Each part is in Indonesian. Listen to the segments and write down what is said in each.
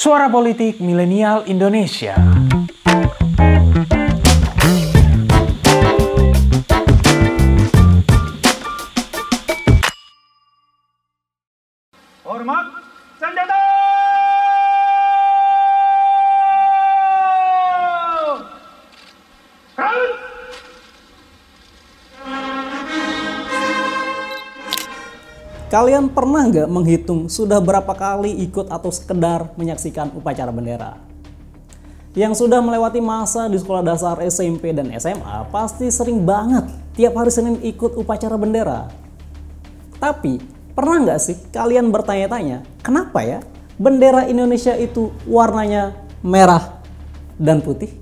Suara Politik Milenial Indonesia. Hormat senjata! Kalian pernah nggak menghitung sudah berapa kali ikut atau sekedar menyaksikan upacara bendera? Yang sudah melewati masa di sekolah dasar SMP dan SMA pasti sering banget tiap hari Senin ikut upacara bendera. Tapi pernah nggak sih kalian bertanya-tanya kenapa ya bendera Indonesia itu warnanya merah dan putih?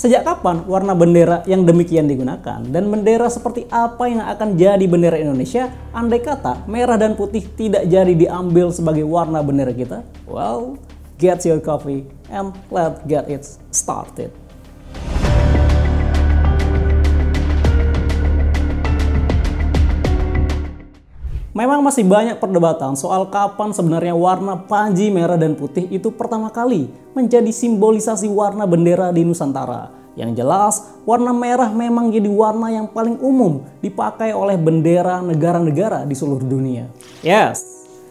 Sejak kapan warna bendera yang demikian digunakan? Dan bendera seperti apa yang akan jadi bendera Indonesia andai kata merah dan putih tidak jadi diambil sebagai warna bendera kita? Well, get your coffee and let's get it started. Memang masih banyak perdebatan soal kapan sebenarnya warna panji merah dan putih itu pertama kali menjadi simbolisasi warna bendera di Nusantara. Yang jelas, warna merah memang jadi warna yang paling umum dipakai oleh bendera negara-negara di seluruh dunia. Yes,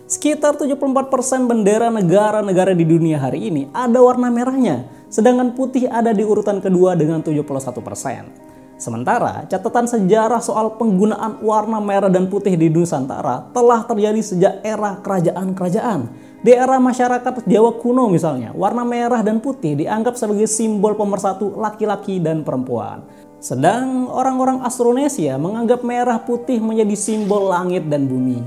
sekitar 74% bendera negara-negara di dunia hari ini ada warna merahnya, sedangkan putih ada di urutan kedua dengan 71%. Sementara catatan sejarah soal penggunaan warna merah dan putih di Nusantara telah terjadi sejak era kerajaan-kerajaan. Di era masyarakat Jawa kuno misalnya, warna merah dan putih dianggap sebagai simbol pemersatu laki-laki dan perempuan. Sedang orang-orang Austronesia menganggap merah putih menjadi simbol langit dan bumi.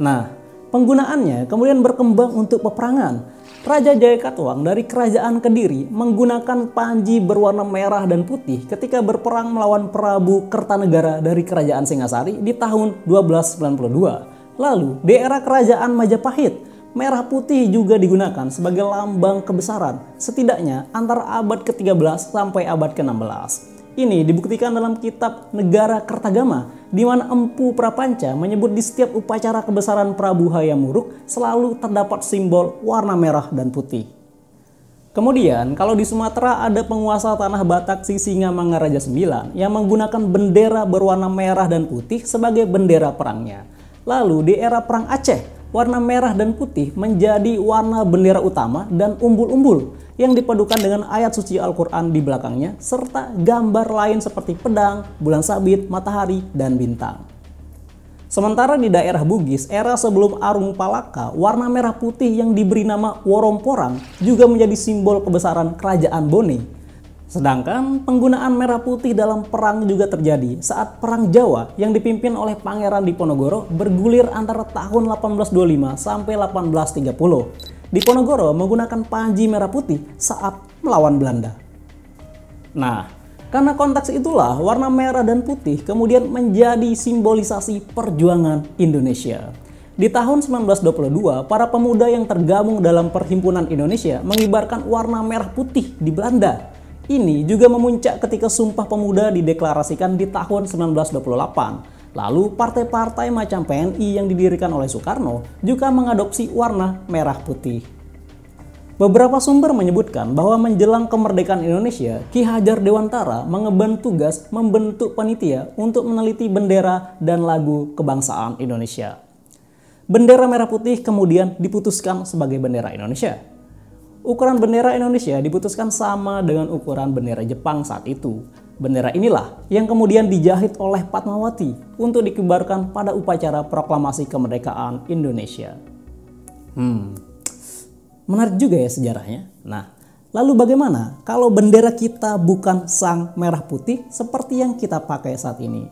Nah, penggunaannya kemudian berkembang untuk peperangan. Raja Jayakatwang dari kerajaan Kediri menggunakan panji berwarna merah dan putih ketika berperang melawan Prabu Kertanegara dari kerajaan Singasari di tahun 1292. Lalu di era kerajaan Majapahit, merah putih juga digunakan sebagai lambang kebesaran setidaknya antara abad ke-13 sampai abad ke-16. Ini dibuktikan dalam kitab Negara Kertagama, di mana Empu Prapanca menyebut di setiap upacara kebesaran Prabu Hayamuruk selalu terdapat simbol warna merah dan putih. Kemudian, kalau di Sumatera ada penguasa tanah Batak Sisinga Mangaraja IX yang menggunakan bendera berwarna merah dan putih sebagai bendera perangnya. Lalu di era Perang Aceh, warna merah dan putih menjadi warna bendera utama dan umbul-umbul yang dipadukan dengan ayat suci Al-Quran di belakangnya, serta gambar lain seperti pedang, bulan sabit, matahari, dan bintang. Sementara di daerah Bugis, era sebelum Arung Palaka, warna merah putih yang diberi nama Woromporang juga menjadi simbol kebesaran kerajaan Bone. Sedangkan penggunaan merah putih dalam perang juga terjadi saat Perang Jawa yang dipimpin oleh Pangeran Diponegoro bergulir antara tahun 1825 sampai 1830. Diponegoro menggunakan panji merah putih saat melawan Belanda. Nah, karena konteks itulah warna merah dan putih kemudian menjadi simbolisasi perjuangan Indonesia. Di tahun 1922, para pemuda yang tergabung dalam Perhimpunan Indonesia mengibarkan warna merah putih di Belanda. Ini juga memuncak ketika Sumpah Pemuda dideklarasikan di tahun 1928 Lalu partai-partai macam PNI yang didirikan oleh Soekarno juga mengadopsi warna merah putih. Beberapa sumber menyebutkan bahwa menjelang kemerdekaan Indonesia, Ki Hajar Dewantara mengemban tugas membentuk panitia untuk meneliti bendera dan lagu kebangsaan Indonesia. Bendera merah putih kemudian diputuskan sebagai bendera Indonesia. Ukuran bendera Indonesia diputuskan sama dengan ukuran bendera Jepang saat itu, Bendera inilah yang kemudian dijahit oleh Fatmawati untuk dikibarkan pada upacara proklamasi kemerdekaan Indonesia. Hmm, menarik juga ya sejarahnya. Nah, lalu bagaimana kalau bendera kita bukan sang merah putih seperti yang kita pakai saat ini?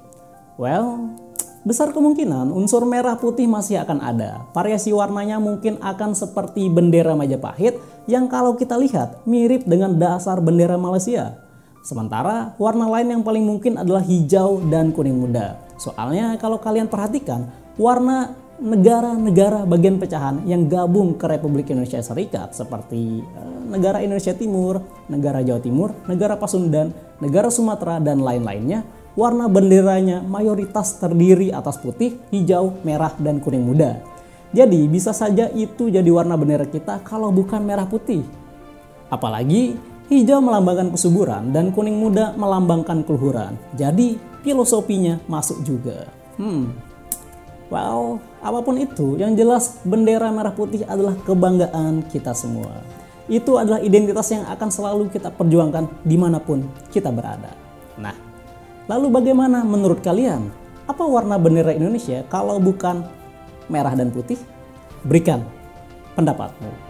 Well, besar kemungkinan unsur merah putih masih akan ada. Variasi warnanya mungkin akan seperti bendera Majapahit yang kalau kita lihat mirip dengan dasar bendera Malaysia. Sementara warna lain yang paling mungkin adalah hijau dan kuning muda. Soalnya kalau kalian perhatikan, warna negara-negara bagian pecahan yang gabung ke Republik Indonesia Serikat seperti eh, negara Indonesia Timur, negara Jawa Timur, negara Pasundan, negara Sumatera dan lain-lainnya, warna benderanya mayoritas terdiri atas putih, hijau, merah dan kuning muda. Jadi bisa saja itu jadi warna bendera kita kalau bukan merah putih. Apalagi hijau melambangkan kesuburan dan kuning muda melambangkan keluhuran. Jadi filosofinya masuk juga. Hmm. Well, apa pun itu, yang jelas bendera merah putih adalah kebanggaan kita semua. Itu adalah identitas yang akan selalu kita perjuangkan di mana pun kita berada. Nah, lalu bagaimana menurut kalian? Apa warna bendera Indonesia kalau bukan merah dan putih? Berikan pendapatmu.